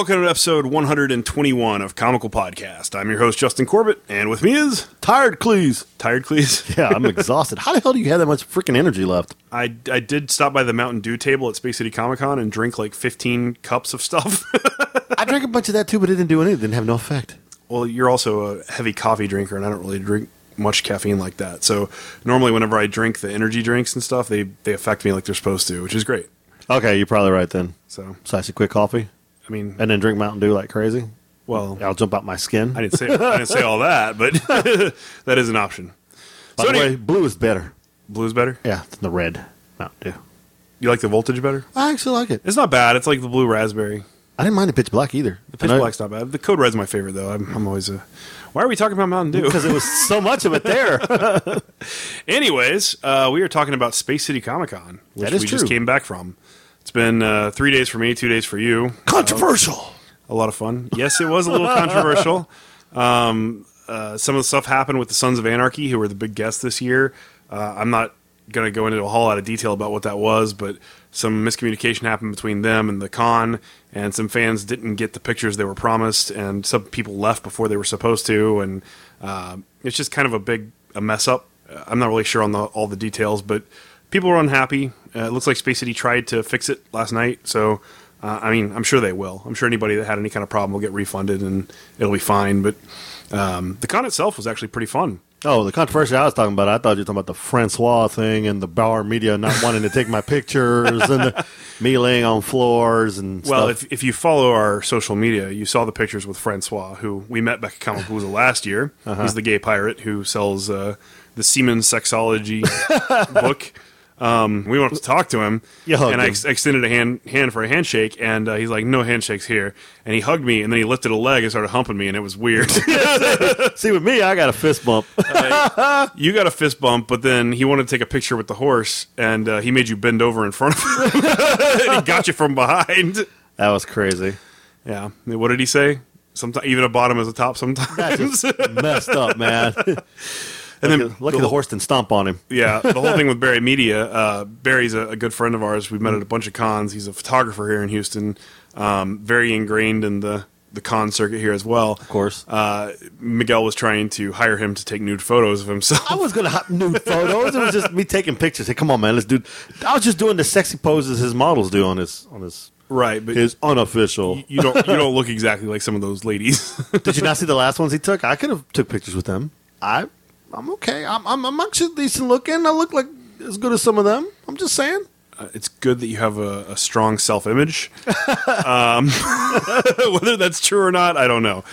welcome to episode 121 of Comical Podcast. I'm your host, Justin Corbett, and with me is Tired, Cleese. Tired Cleese. Yeah, I'm exhausted. How the hell do you have that much freaking energy left? I, I did stop by the Mountain Dew table at Space City Comic Con and drink like 15 cups of stuff. I drank a bunch of that too, but it didn't do anything. It didn't have no effect. well, you're also a heavy coffee drinker, and I don't really drink much caffeine like that. So normally, whenever I drink the energy drinks and stuff, they, they affect me like they're supposed to, which is great. Okay, you're probably right then. So, I should quit coffee I mean, and then drink Mountain Dew like crazy. well, I'll jump out my skin. I didn't say I didn't say all that, but that is an option. By so the anyway- way, blue is better. Blue's better. Yeah, than the red Mountain Dew. You like the voltage better? I actually like it. It's not bad. It's like the blue raspberry. I didn't mind the pitch black either. The pitch black's not bad. The code red's my favorite though. I'm, I'm always a. Why are we talking about Mountain Dew? because it was so much of it there. Anyways, uh, we are talking about Space City Comic Con, which That is we just came back from. It's been uh, three days for me, two days for you. Controversial. A lot of fun. Yes, it was a little controversial. Um, uh, some of the stuff happened with the Sons of Anarchy, who were the big guests this year. Uh, I'm not going to go into a whole lot of detail about what that was, but some miscommunication happened between them and the con, and some fans didn't get the pictures they were promised, and some people left before they were supposed to, and uh, it's just kind of a big a mess up. Uh, I'm not really sure on the, all the details, but people were unhappy. Uh, it looks like Space City tried to fix it last night, so uh, I mean, I'm sure they will. I'm sure anybody that had any kind of problem will get refunded and it'll be fine. But um, the con itself was actually pretty fun. Oh, the controversy I was talking about, I thought you were talking about the Francois thing and the Bauer media not wanting to take my pictures and the, me laying on floors and Well, stuff. if, if you follow our social media, you saw the pictures with Francois, who we met back at Comic Palooza last year. Uh-huh. He's the gay pirate who sells uh, the Semen Sexology book. Um, we wanted to talk to him, You and I ex- extended a hand hand for a handshake, and uh, he's like, "No handshakes here." And he hugged me, and then he lifted a leg and started humping me, and it was weird. See, with me, I got a fist bump. you got a fist bump, but then he wanted to take a picture with the horse, and uh, he made you bend over in front of him. he got you from behind. that was crazy. Yeah. What did he say? Sometimes even a bottom is a top. Sometimes. Messed up, man. And then lucky, lucky the horse didn't stomp on him. yeah, the whole thing with Barry Media. Uh, Barry's a, a good friend of ours. We've met at a bunch of cons. He's a photographer here in Houston. Um, very ingrained in the the con circuit here as well. Of course. Uh, Miguel was trying to hire him to take nude photos of himself. I was gonna hop nude photos. It was just me taking pictures. Hey, come on, man, let's do. I was just doing the sexy poses his models do on his on his right, but his unofficial. you don't you don't look exactly like some of those ladies. Did you not see the last ones he took? I could have took pictures with them. I I'm okay. I'm I'm, I'm actually decent looking. I look like as good as some of them. I'm just saying. Uh, it's good that you have a, a strong self image. um, whether that's true or not, I don't know.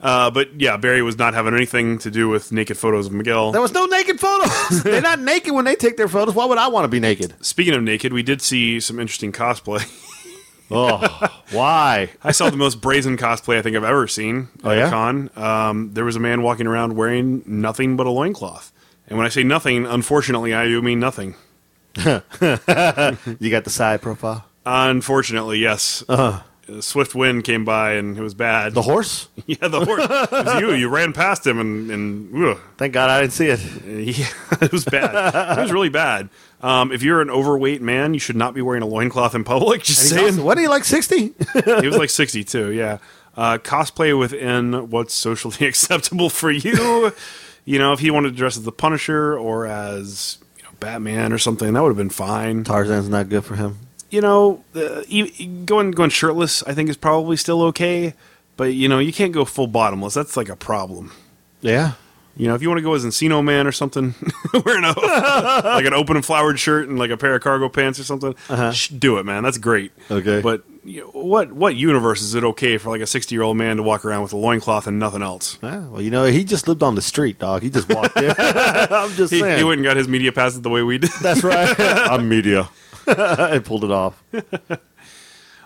Uh, but yeah, Barry was not having anything to do with naked photos of Miguel. There was no naked photos. They're not naked when they take their photos. Why would I want to be naked? Speaking of naked, we did see some interesting cosplay. Oh, why? I saw the most brazen cosplay I think I've ever seen Oh, at yeah? a con. Um, there was a man walking around wearing nothing but a loincloth. And when I say nothing, unfortunately, I do mean nothing. You got the side profile. Unfortunately, yes. Uh-huh. A swift wind came by and it was bad. The horse. yeah, the horse. it was you. You ran past him and, and ugh. Thank God I didn't see it. Yeah, it was bad. it was really bad. Um, if you're an overweight man, you should not be wearing a loincloth in public. Just saying. also- what are you like sixty? he was like 62, yeah. Uh, cosplay within what's socially acceptable for you. you know, if he wanted to dress as the Punisher or as you know, Batman or something, that would have been fine. Tarzan's not good for him. You know, uh, going going shirtless, I think is probably still okay. But you know, you can't go full bottomless. That's like a problem. Yeah. You know, if you want to go as Encino Man or something, wearing a like an open and flowered shirt and like a pair of cargo pants or something, sh- do it, man. That's great. Okay. But you know, what what universe is it okay for like a sixty year old man to walk around with a loincloth and nothing else? Yeah, well, you know, he just lived on the street, dog. He just walked in. I'm just He, saying. he went and got his media passes the way we did. That's right. I'm media. and pulled it off.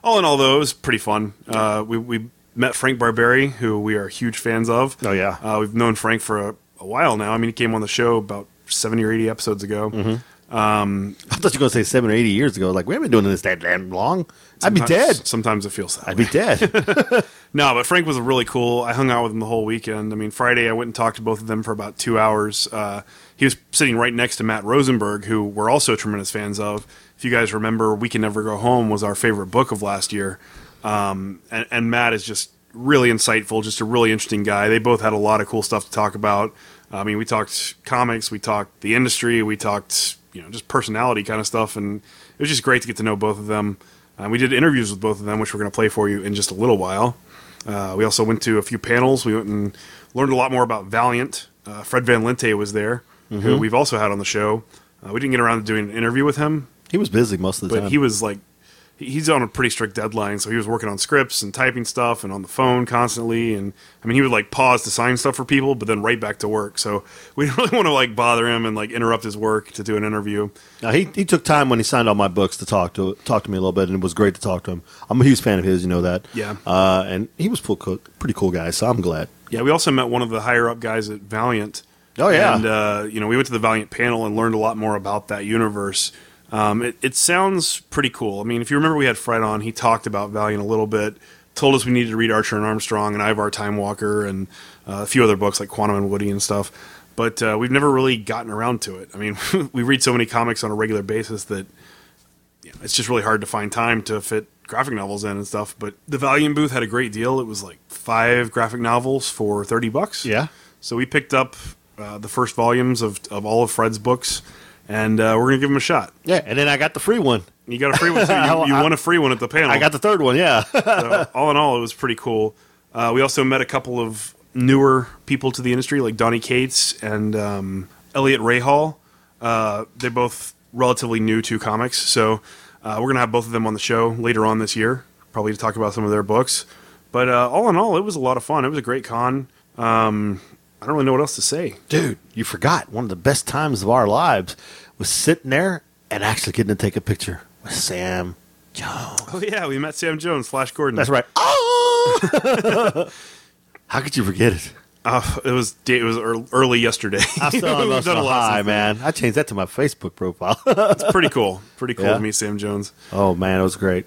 all in all, though, it was pretty fun. Uh, we we met Frank Barbiere, who we are huge fans of. Oh, yeah. uh, we've known Frank for a, a while now. I mean, he came on the show about seventy or eighty episodes ago. Mm-hmm. I thought you were going to say seven or 80 years ago. Like, we haven't been doing this that damn long. I'd be dead. Sometimes it feels that. I'd way. be dead. No, but Frank was really cool. I hung out with him the whole weekend. I mean, Friday I went and talked to both of them for about two hours. Uh, he was sitting right next to Matt Rosenberg, who we're also tremendous fans of. If you guys remember, "We Can Never Go Home" was our favorite book of last year. Um, and, and Matt is just really insightful, just a really interesting guy. They both had a lot of cool stuff to talk about. I mean, we talked comics, we talked the industry, we talked you know just personality kind of stuff, and it was just great to get to know both of them. Uh, we did interviews with both of them, which we're going to play for you in just a little while. Uh, we also went to a few panels. We went and learned a lot more about Valiant. Uh, Fred Van Lente was there, who we've also had on the show. Uh, we didn't get around to doing an interview with him, He was busy most of the but time. But he was like he's on a pretty strict deadline so he was working on scripts and typing stuff and on the phone constantly and i mean he would like pause to sign stuff for people but then right back to work so we didn't really want to like bother him and like interrupt his work to do an interview Now, he he took time when he signed all my books to talk to talk to me a little bit, and it was great to talk to him. I'm a huge fan of his, you know that. Yeah. Uh, and he was cool, pretty cool guy, so I'm glad. yeah we also met one of the higher up guys at valiant Oh, yeah. and uh, you know we went to the valiant panel and learned a lot more about that universe um, it, it sounds pretty cool. I mean if you remember we had fred on he talked about valiant a little bit told us we needed to read archer and armstrong and ivar time walker and uh, a few other books like quantum and woody and stuff but uh, we've never really gotten around to it. I mean we read so many comics on a regular basis that you know, it's just really hard to find time to fit graphic novels in and stuff but the valiant booth had a great deal. It was like five graphic novels for 30 bucks. Yeah. so we picked up uh, the first volumes of, of all of Fred's books, and uh, we're gonna give him a shot. Yeah, and then I got the free one. You got a free one. Too. You, you won a free one at the panel. I got the third one. Yeah. so, all in all, it was pretty cool. Uh, we also met a couple of newer people to the industry, like Donny Cates and um, Eliot Rahal. Uh, they're both relatively new to comics, so uh, we're gonna have both of them on the show later on this year, probably to talk about some of their books. But uh, all in all, it was a lot of fun. It was a great con. Um, I don't really know what else to say. Dude, you forgot one of the best times of our lives was sitting there and actually getting to take a picture with Sam Jones. Oh yeah, we met Sam Jones, Flash Gordon. That's right. Oh! How could you forget it? Uh, it was it was early yesterday. I'm still on We've done a lot high, man. I changed that to my Facebook profile. It's pretty cool. Pretty cool Yeah. to meet Sam Jones. oh man, it was great.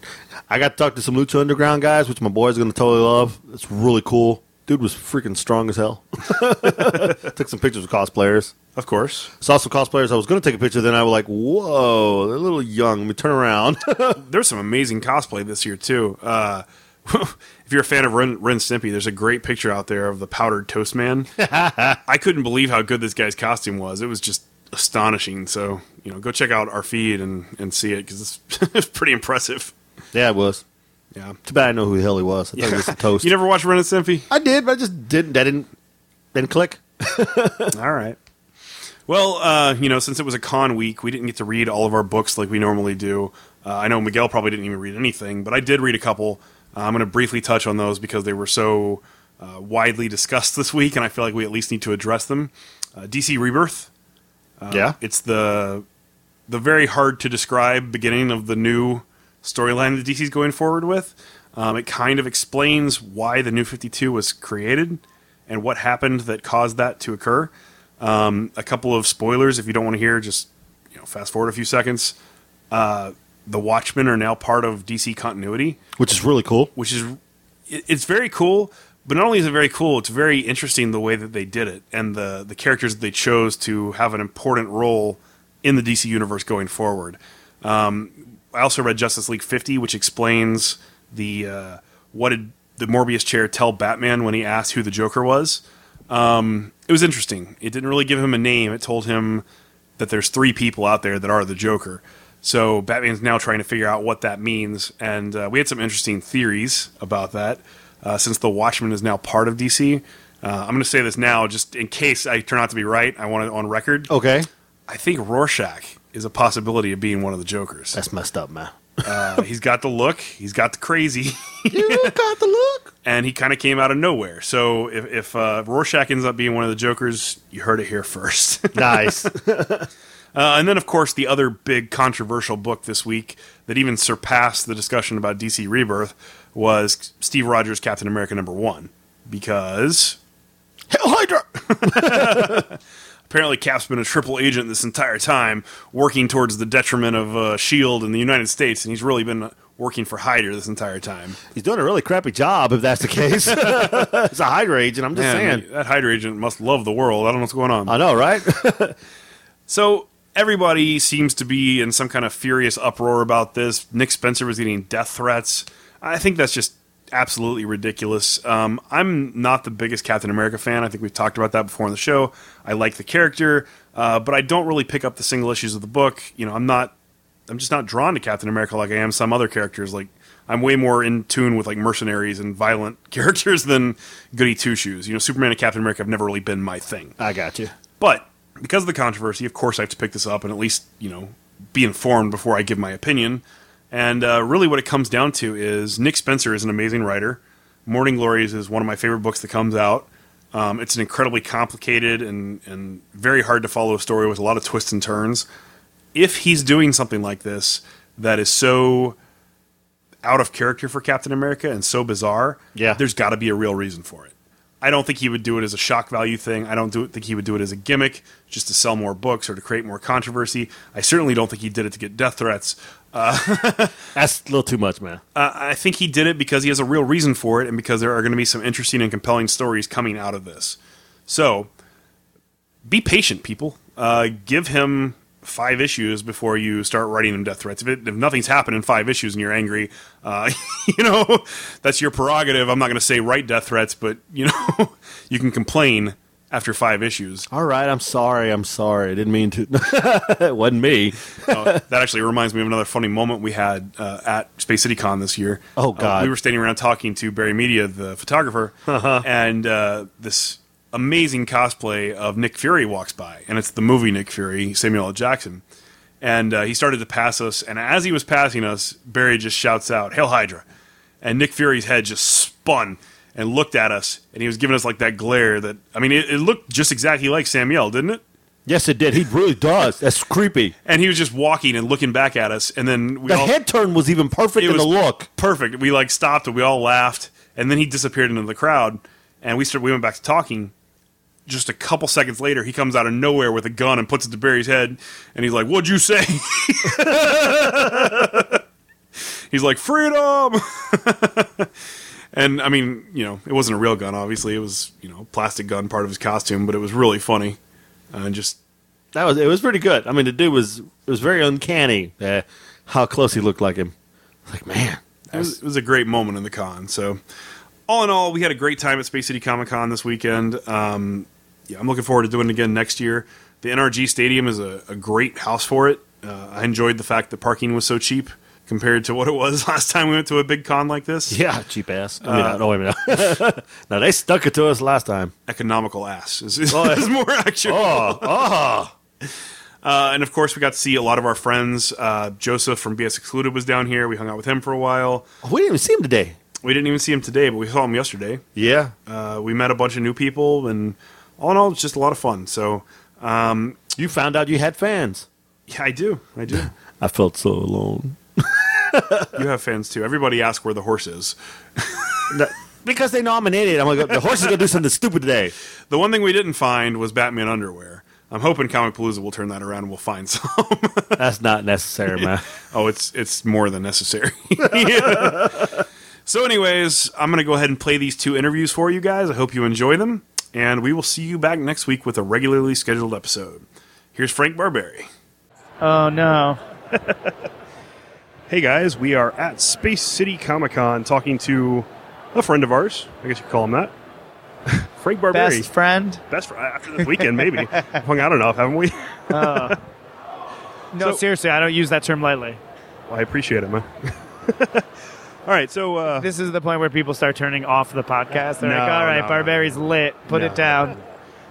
I got to talk to some Lucha Underground guys, which my boys are going to totally love. It's really cool. Dude was freaking strong as hell. Took some pictures with cosplayers. Of course. Saw some cosplayers. I was going to take a picture, then I was like, "Whoa, they're a little young." Let me turn around. There's some amazing cosplay this year too. Uh, if you're a fan of Ren, Ren Stimpy, there's a great picture out there of the powdered toast man. I couldn't believe how good this guy's costume was. It was just astonishing. So you know, go check out our feed and, and see it because it's, it's pretty impressive. yeah, it was. Yeah. Too bad I know who the hell he was. I thought he was a toast. You never watched Ren and Stimpy? I did, but I just didn't. That didn't didn't click. All right. Well, uh, you know, since it was a con week, we didn't get to read all of our books like we normally do. Uh, I know Miguel probably didn't even read anything, but I did read a couple. Uh, I'm going to briefly touch on those because they were so uh, widely discussed this week, and I feel like we at least need to address them. Uh, DC Rebirth. yeah, It's the the very hard to describe beginning of the new storyline that DC's going forward with. Um, it kind of explains why the New 52 was created and what happened that caused that to occur. Um, a couple of spoilers if you don't want to hear, just you know, fast forward a few seconds. Uh, the Watchmen are now part of DC continuity which is really cool. which is it- it's very cool. But not only is it very cool, it's very interesting the way that they did it and the the characters that they chose to have an important role in the DC universe going forward. Um, I also read Justice League 50, which explains the uh, what did the Mobius chair tell Batman when he asked who the Joker was. Um, it was interesting. It didn't really give him a name. It told him that there's three people out there that are the Joker. So Batman's now trying to figure out what that means, and uh, we had some interesting theories about that. Uh, since the Watchmen is now part of DC, uh, I'm going to say this now, just in case I turn out to be right. I want it on record. Okay, I think Rorschach is a possibility of being one of the Jokers. that's messed up, man. Uh, he's got the look, he's got the crazy, you got the look. and he kind of came out of nowhere. So if, if uh, Rorschach ends up being one of the Jokers, you heard it here first. Nice. Uh, and then, of course, the other big controversial book this week that even surpassed the discussion about DC Rebirth was Steve Rogers' Captain America number one. Because Hail Hydra. apparently Cap's been a triple agent this entire time, working towards the detriment of uh, S.H.I.E.L.D. in the United States, and he's really been working for Hydra this entire time. He's doing a really crappy job if that's the case. it's a Hydra agent. I'm just Man, saying. that Hydra agent must love the world. I don't know what's going on. I know, right? So everybody seems to be in some kind of furious uproar about this. Nick Spencer was getting death threats. I think that's just absolutely ridiculous. Um, I'm not the biggest Captain America fan. I think we've talked about that before on the show. I like the character, uh, but I don't really pick up the single issues of the book. You know, I'm not. I'm just not drawn to Captain America like I am some other characters. Like I'm way more in tune with like mercenaries and violent characters than goody two shoes. You know, Superman and Captain America have never really been my thing. I got you. But because of the controversy, of course, I have to pick this up and at least you know be informed before I give my opinion. And uh, really, what it comes down to is Nick Spencer is an amazing writer. Morning Glories is one of my favorite books that comes out. Um, it's an incredibly complicated and, and very hard to follow story with a lot of twists and turns. If he's doing something like this that is so out of character for Captain America and so bizarre, Yeah. there's got to be a real reason for it. I don't think he would do it as a shock value thing. I don't do, think he would do it as a gimmick just to sell more books or to create more controversy. I certainly don't think he did it to get death threats. That's a little too much, man. Uh, I think he did it because he has a real reason for it and because there are going to be some interesting and compelling stories coming out of this. So, be patient, people. Uh, give him five issues before you start writing him death threats. If, it, if nothing's happened in five issues and you're angry, uh, you know, that's your prerogative. I'm not going to say write death threats, but, you know, you can complain after five issues. All right, I'm sorry. I'm sorry. I didn't mean to. it wasn't me. Uh, that actually reminds me of another funny moment we had uh, at Space City Con this year. Oh, Uh, God. we were standing around talking to Barry Media, the photographer, Uh-huh. and uh, this amazing cosplay of Nick Fury walks by, and it's the movie Nick Fury, Samuel L. Jackson. And uh, he started to pass us, and as he was passing us, Barry just shouts out, "Hail Hydra!" And Nick Fury's head just spun and looked at us, and he was giving us like that glare. That I mean, it, it looked just exactly like Samuel, didn't it? Yes, it did. He really does. That's creepy. And he was just walking and looking back at us, and then we The all, head turn was even perfect in the look. perfect. We like stopped and we all laughed, and then he disappeared into the crowd, and we started. We went back to talking. Just a couple seconds later, he comes out of nowhere with a gun and puts it to Barry's head, and he's like, "What'd you say?" he's like, "Freedom." and I mean, you know, it wasn't a real gun. Obviously, it was you know, a plastic gun, part of his costume, but it was really funny, and just That was it. Was pretty good. I mean, the dude was it was very uncanny. Uh, how close he looked like him. Like, man, it was, it was a great moment in the con. So, all in all, we had a great time at Space City Comic Con this weekend. Um, yeah, I'm looking forward to doing it again next year. The NRG Stadium is a, a great house for it. Uh, I enjoyed the fact that parking was so cheap compared to what it was last time we went to a big con like this. yeah, cheap ass. I mean, no, wait a minute. no, they stuck it to us last time. Economical ass is, is, Oh, is more accurate. Oh, oh. Uh, and of course, we got to see a lot of our friends. Uh, Joseph from BS Excluded was down here. We hung out with him for a while. We didn't even see him today. We didn't even see him today, but we saw him yesterday. Yeah, Uh, we met a bunch of new people, and all in all, it's just a lot of fun. So, you found out you had fans. yeah, I do. I do. I felt so alone you have fans too. Everybody asks where the horse is. No, because they nominated. I'm like, the horse is gonna do something stupid today. The one thing we didn't find was Batman underwear. I'm hoping Comic Palooza will turn that around and we'll find some. That's not necessary, man. oh, it's it's more than necessary. so, anyways, I'm going to go ahead and play these two interviews for you guys. I hope you enjoy them, and we will see you back next week with a regularly scheduled episode. Here's Frank Barbiere. Oh no. Hey guys, we are at Space City Comic Con talking to a friend of ours. I guess you could call him that. Frank Barbiere. Best friend? Best fr- after this weekend, maybe. Hung out enough, haven't we? No, So- seriously, I don't use that term lightly. Well, I appreciate it, man. All right, so uh, This is the point where people start turning off the podcast. They're No, like, all right, no, Barbiere's lit. Put No. it down.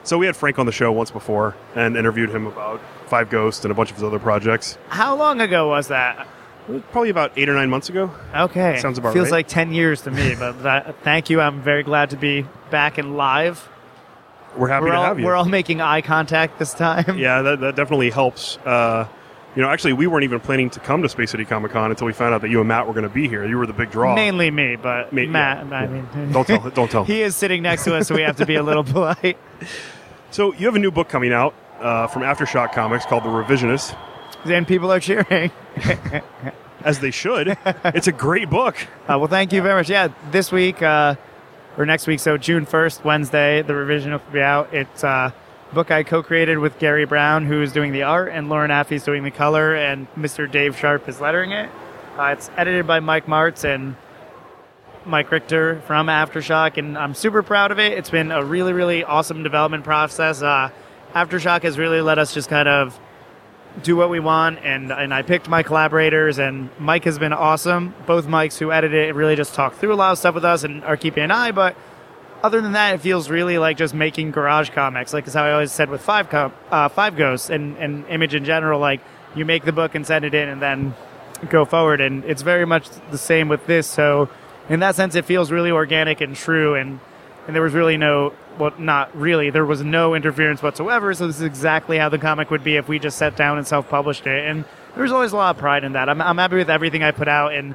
so we had Frank on the show once before and interviewed him about Five Ghosts and a bunch of his other projects. How long ago was that? It was probably about eight or nine months ago. Okay. Sounds about Feels right. like 10 years to me, but that, thank you. I'm very glad to be back and live. We're happy We're to all, have you. we're all making eye contact this time. yeah, that, that definitely helps. Uh, you know, actually, we weren't even planning to come to Space City Comic Con until we found out that you and Matt were going to be here. You were the big draw. Mainly me, but Ma- Matt, yeah, I yeah. mean, Don't tell. Don't tell. he is sitting next to us, so we have to be a little polite. So you have a new book coming out uh, from Aftershock Comics called The Revisionist, And people are cheering. as they should. it's a great book. Uh, well, thank you very much. Yeah, this week uh, or next week, so June 1st, Wednesday, the revision will be out. It's uh, a book I co created with Garry Brown, who is doing the art, and Lauren Affe's doing the color, and Mr. Dave Sharpe is lettering it. Uh, it's edited by Mike Marts, and Mike Richter from Aftershock, and I'm super proud of it. It's been a really, really awesome development process. Uh, Aftershock has really let us just kind of do what we want, and and I picked my collaborators, and Mike has been awesome. Both Mikes who edited it really just talked through a lot of stuff with us and are keeping an eye, but. Other than that, it feels really like just making garage comics. Like, is how I always said with Five Com- uh, Five Ghosts and, and Image in general. Like, you make the book and send it in, and then go forward. And it's very much the same with this. So, in that sense, it feels really organic and true. And and there was really no, well, not really, there was no interference whatsoever. So this is exactly how the comic would be if we just sat down and self-published it. And there's always a lot of pride in that. I'm, I'm happy with everything I put out and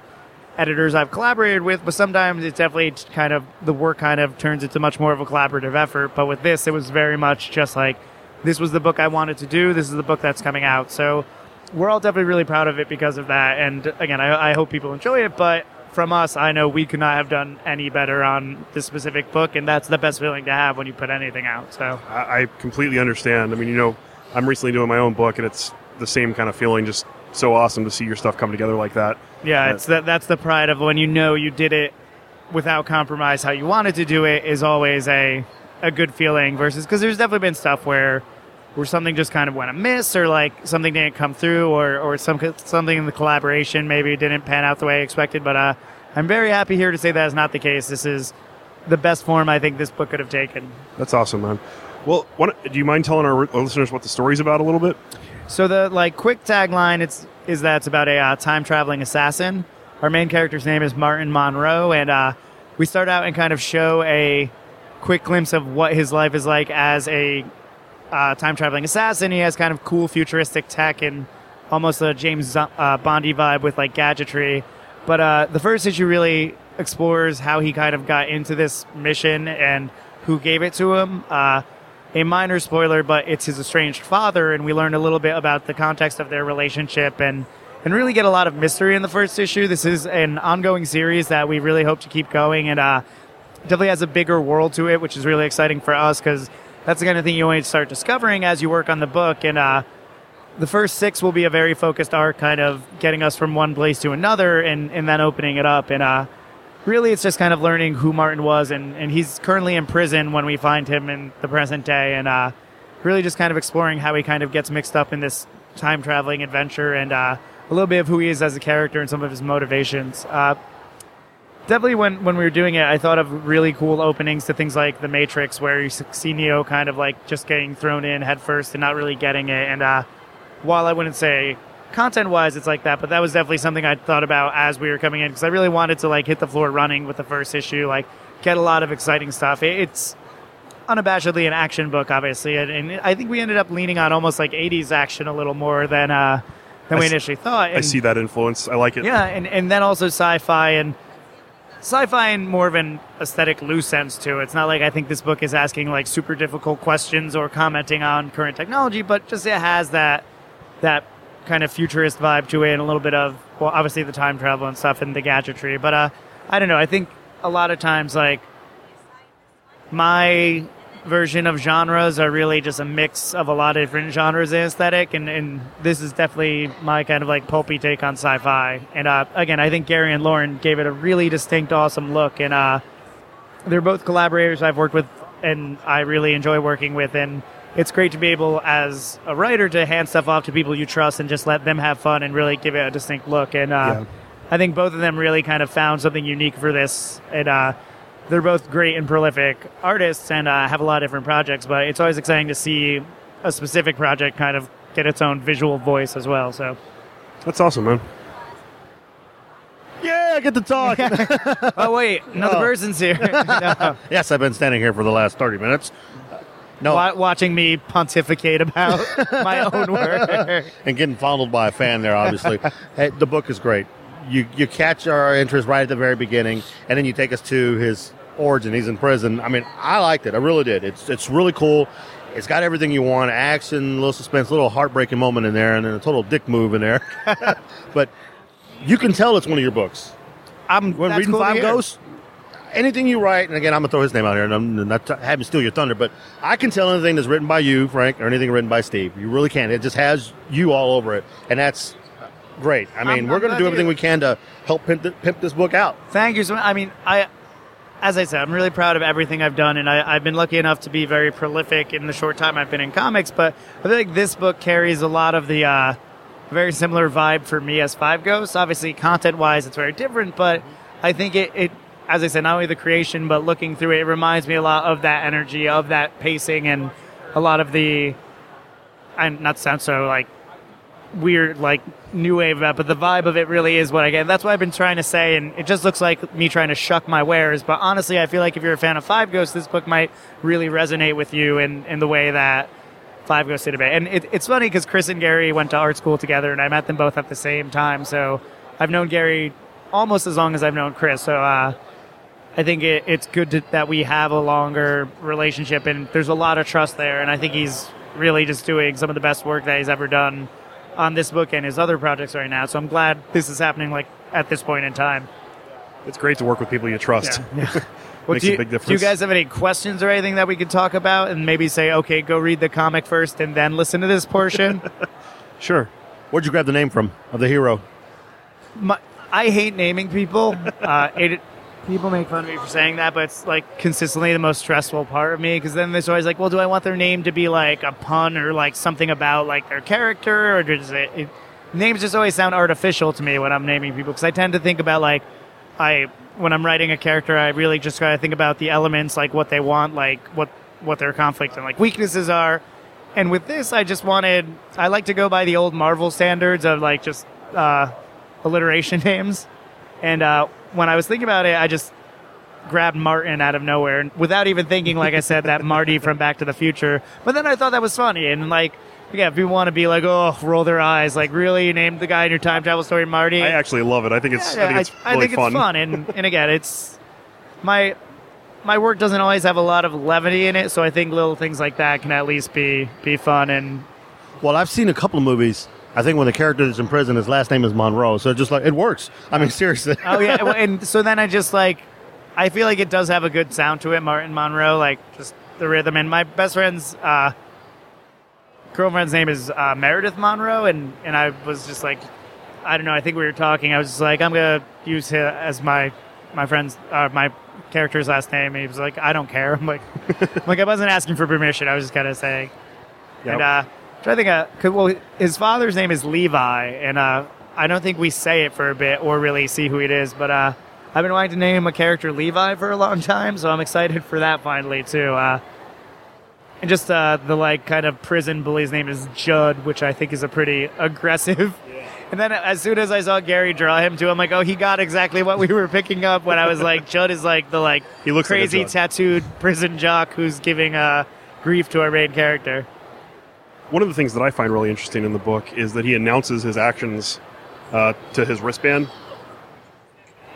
editors I've collaborated with, but sometimes it's definitely kind of the work kind of turns into much more of a collaborative effort. But with this, it was very much just like this was the book I wanted to do. This is the book that's coming out. So we're all definitely really proud of it because of that. And again, I, I hope people enjoy it. But from us, I know we could not have done any better on this specific book, and that's the best feeling to have when you put anything out. So I, I completely understand. I mean, you know, I'm recently doing my own book, and it's the same kind of feeling. Just so awesome to see your stuff come together like that. yeah, it's that that's the pride of when you know you did it without compromise how you wanted to do it is always a a good feeling versus because there's definitely been stuff where where something just kind of went amiss or like something didn't come through or or some something in the collaboration maybe didn't pan out the way I expected but uh I'm very happy here to say that is not the case this is the best form I think this book could have taken That's awesome, man. Well, what, do you mind telling our listeners what the story's about a little bit? So the like quick tagline it's is that it's about a uh, time traveling assassin. Our main character's name is Martin Monroe, and uh, we start out and kind of show a quick glimpse of what his life is like as a uh, time traveling assassin. He has kind of cool futuristic tech and almost a James uh, Bondy vibe with like gadgetry. But uh, the first issue really explores how he kind of got into this mission and who gave it to him. Uh, a minor spoiler, but it's his estranged father, and we learn a little bit about the context of their relationship and and really get a lot of mystery in the first issue. This is an ongoing series that we really hope to keep going, and uh, definitely has a bigger world to it, which is really exciting for us because that's the kind of thing you only start discovering as you work on the book. And uh, the first six will be a very focused arc, kind of getting us from one place to another, and and then opening it up and. Uh, really it's just kind of learning who Martin was and, and he's currently in prison when we find him in the present day and uh, really just kind of exploring how he kind of gets mixed up in this time traveling adventure and uh, a little bit of who he is as a character and some of his motivations. Definitely when, when we were doing it, I thought of really cool openings to things like The Matrix where you see Neo kind of like just getting thrown in headfirst and not really getting it. And uh, while I wouldn't say content wise it's like that but that was definitely something i thought about as we were coming in because i really wanted to like hit the floor running with the first issue like get a lot of exciting stuff it, it's unabashedly an action book obviously and, and, i think we ended up leaning on almost like 80s action a little more than uh than I we initially thought I see that influence. I like it. yeah, and, and then also sci-fi and sci-fi in more of an aesthetic loose sense too. It's not like I think this book is asking like super difficult questions or commenting on current technology, but just it has that that kind of futurist vibe to it and a little bit of well obviously the time travel and stuff and the gadgetry. But uh I don't know, I think a lot of times like my version of genres are really just a mix of a lot of different genres and aesthetic and, and this is definitely my kind of like pulpy take on sci-fi. And uh, again i think garry and lauren gave it a really distinct awesome look and uh, they're both collaborators i've worked with and i really enjoy working with and it's great to be able as a writer to hand stuff off to people you trust and just let them have fun and really give it a distinct look. And uh, Yeah. i think both of them really kind of found something unique for this. And uh, they're both great and prolific artists and uh, have a lot of different projects, but it's always exciting to see a specific project kind of get its own visual voice as well. So, That's awesome, man. Yeah, I get to talk. oh wait, another Oh. person's here, No. yes, I've been standing here for the last 30 minutes. No, Wa- watching me pontificate about my own work. and getting fondled by a fan there, obviously. hey, the book is great. You you catch our interest right at the very beginning, and then you take us to his origin. He's in prison. I mean, I liked it. I really did. It's it's really cool. It's got everything you want: action, a little suspense, a little heartbreaking moment in there, and then a total dick move in there. but you can tell it's one of your books. I'm When reading cool Five. Ghosts, anything you write, and again, I'm gonna throw his name out here, and I'm not t- having steal your thunder, but I can tell anything that's written by you, Frank, or anything written by Steve. You really can. It just has you all over it, and that's great. I mean, I'm- we're going to do everything we can to help pimp, th- pimp this book out. Thank you so much. I mean, I, as I said, I'm really proud of everything I've done, and I, I've been lucky enough to be very prolific in the short time I've been in comics. But I feel like this book carries a lot of the uh, very similar vibe for me as Five Ghosts. Obviously, content wise, it's very different, but I think it, it, as I said, not only the creation, but looking through it, it reminds me a lot of that energy, of that pacing, and a lot of the. And not to sound so like weird like new wave about, but the vibe of it really is what I get. That's what I've been trying to say, and it just looks like me trying to shuck my wares. But honestly, I feel like if you're a fan of Five Ghosts, this book might really resonate with you in, in the way that Five Ghosts did a bit. And it, it's funny because Chris and Garry went to art school together, and I met them both at the same time. So I've known Garry almost as long as I've known Chris. So uh, I think it, it's good to, that we have a longer relationship, and there's a lot of trust there. And I think he's really just doing some of the best work that he's ever done on this book and his other projects right now. So I'm glad this is happening like at this point in time. It's great to work with people you trust. Well, Makes do, a big difference. do you guys have any questions or anything that we could talk about and maybe say, okay, go read the comic first and then listen to this portion? Sure. Where'd you grab the name from of the hero? My, I hate naming people. Uh, it, people make fun of me for saying that, but it's like consistently the most stressful part of me because then there's always like, well, do I want their name to be like a pun or like something about like their character or does it, it names just always sound artificial to me when I'm naming people because I tend to think about like I when I'm writing a character, I really just gotta think about the elements, like what they want, like what what their conflict and like weaknesses are. And with this, I just wanted I like to go by the old Marvel standards of like just uh, alliteration names. And uh, when I was thinking about it, I just grabbed Martin out of nowhere and without even thinking, like I said, that Marty from Back to the Future. But then I thought that was funny and like. Yeah, if people want to be like, oh, roll their eyes, like, really, you named the guy in your time travel story Marty? I actually love it. I think it's. I think it's I really think fun. it's fun, and and again, it's my my work doesn't always have a lot of levity in it, so I think little things like that can at least be be fun. And Well, I've seen a couple of movies. I think when the character is in prison, his last name is Monroe, so just like it works. I mean, seriously. oh yeah, and so then I just like I feel like it does have a good sound to it, Martin Monroe, like just the rhythm. And my best friend's uh, girlfriend's name is uh, Meredith Monroe, and and I was just like, I don't know. I think we were talking. I was just like, I'm gonna use him as my my friend's uh, my character's last name. And he was like, I don't care. I'm like, I'm like I wasn't asking for permission. I was just kind of saying. Yep. And uh, try to think. Uh, 'cause, well, his father's name is Levi, and uh, I don't think we say it for a bit or really see who it is. But uh, I've been wanting to name a character Levi for a long time, so I'm excited for that finally too. Uh, and just uh, the like kind of prison bully's name is Judd, which I think is a pretty aggressive. And then as soon as I saw Garry draw him too, I'm like, oh, he got exactly what we were picking up when I was like, Judd is like the like He looks crazy Judd. tattooed prison jock who's giving uh, grief to our main character. One of the things that I find really interesting in the book is that he announces his actions uh, to his wristband.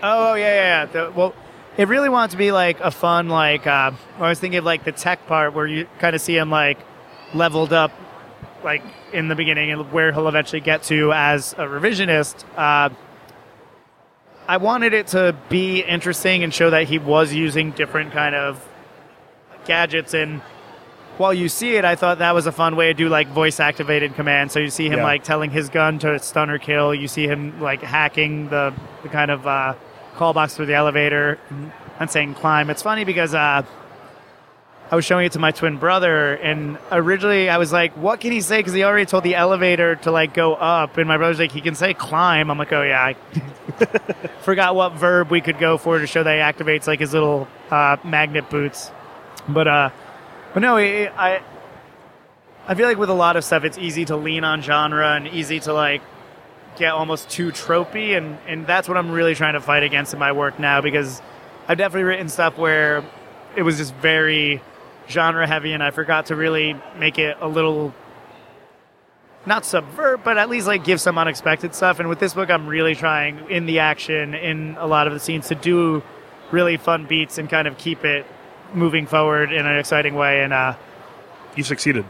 Oh, yeah, yeah, yeah. The, well, it really wanted to be like a fun, like, uh, I was thinking of like the tech part where you kind of see him like leveled up, like in the beginning and where he'll eventually get to as a revisionist. Uh, I wanted it to be interesting and show that he was using different kind of gadgets and while you see it, I thought that was a fun way to do like voice activated commands. So you see him Yeah. like telling his gun to stun or kill. You see him like hacking the, the kind of uh, call box through the elevator and saying climb. It's funny because uh, I was showing it to my twin brother, and originally I was like, "What can he say?" Because he already told the elevator to like go up, and my brother's like, "He can say climb." I'm like, "Oh yeah." I forgot what verb we could go for to show that he activates like his little uh, magnet boots, but uh. But no, I I feel like with a lot of stuff, it's easy to lean on genre and easy to like get almost too tropey, and and that's what I'm really trying to fight against in my work now because I've definitely written stuff where it was just very genre heavy, and I forgot to really make it a little not subvert, but at least like give some unexpected stuff. And with this book, I'm really trying in the action, in a lot of the scenes, to do really fun beats and kind of keep it moving forward in an exciting way. And uh, You've succeeded.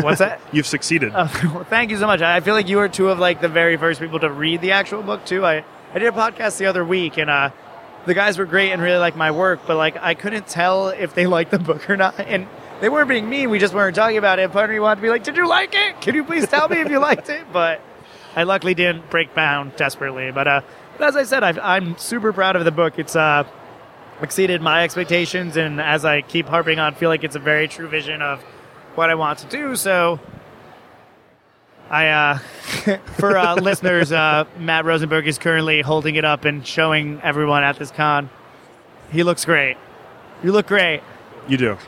what's that? You've succeeded. Uh, well, thank you so much. I feel like you were two of like the very first people to read the actual book too. I, I did a podcast the other week and uh, the guys were great and really liked my work, but like I couldn't tell if they liked the book or not. And they weren't being mean. We just weren't talking about it. Part of me wanted to be like, "Did you like it? Can you please tell me if you liked it?" But I luckily didn't break down desperately. But, uh, but as I said, i am super proud of the book. It's uh, exceeded my expectations, and as I keep harping on, feel like it's a very true vision of what I want to do. So I, uh, for uh, listeners, uh, Matt Rosenberg is currently holding it up and showing everyone at this con. He looks great. You look great. You do.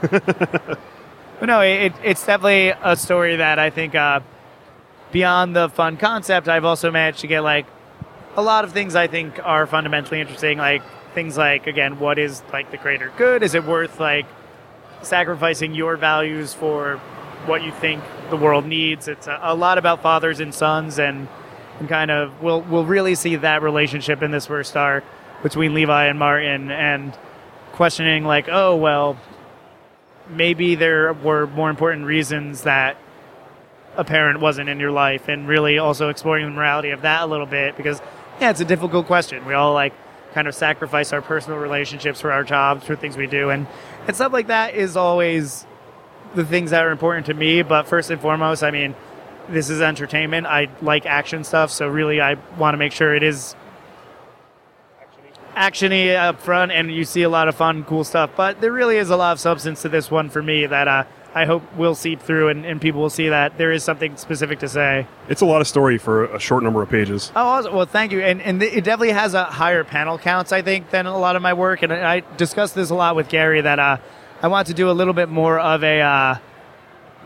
but no, it, it's definitely a story that I think, uh, beyond the fun concept, I've also managed to get like a lot of things I think are fundamentally interesting. Like things like, again, what is like the greater good? Is it worth like sacrificing your values for what you think the world needs? It's a, a lot about fathers and sons and, and kind of we'll we'll really see that relationship in this first arc between Levi and Martin and questioning like, oh well, maybe there were more important reasons that a parent wasn't in your life, and really also exploring the morality of that a little bit because yeah, it's a difficult question. We all like kind of sacrifice our personal relationships for our jobs, for things we do, and and stuff like that is always the things that are important to me. But first and foremost, I mean, this is entertainment. I like action stuff, so really, I want to make sure it is actiony up front, and you see a lot of fun, cool stuff. But there really is a lot of substance to this one for me that uh, I hope will seep through, and, and, people will see that there is something specific to say. It's a lot of story for a short number of pages. Oh, awesome. well, thank you. And and it definitely has a higher panel counts, I think, than a lot of my work. And I discussed this a lot with Garry that uh, I want to do a little bit more of a. Uh,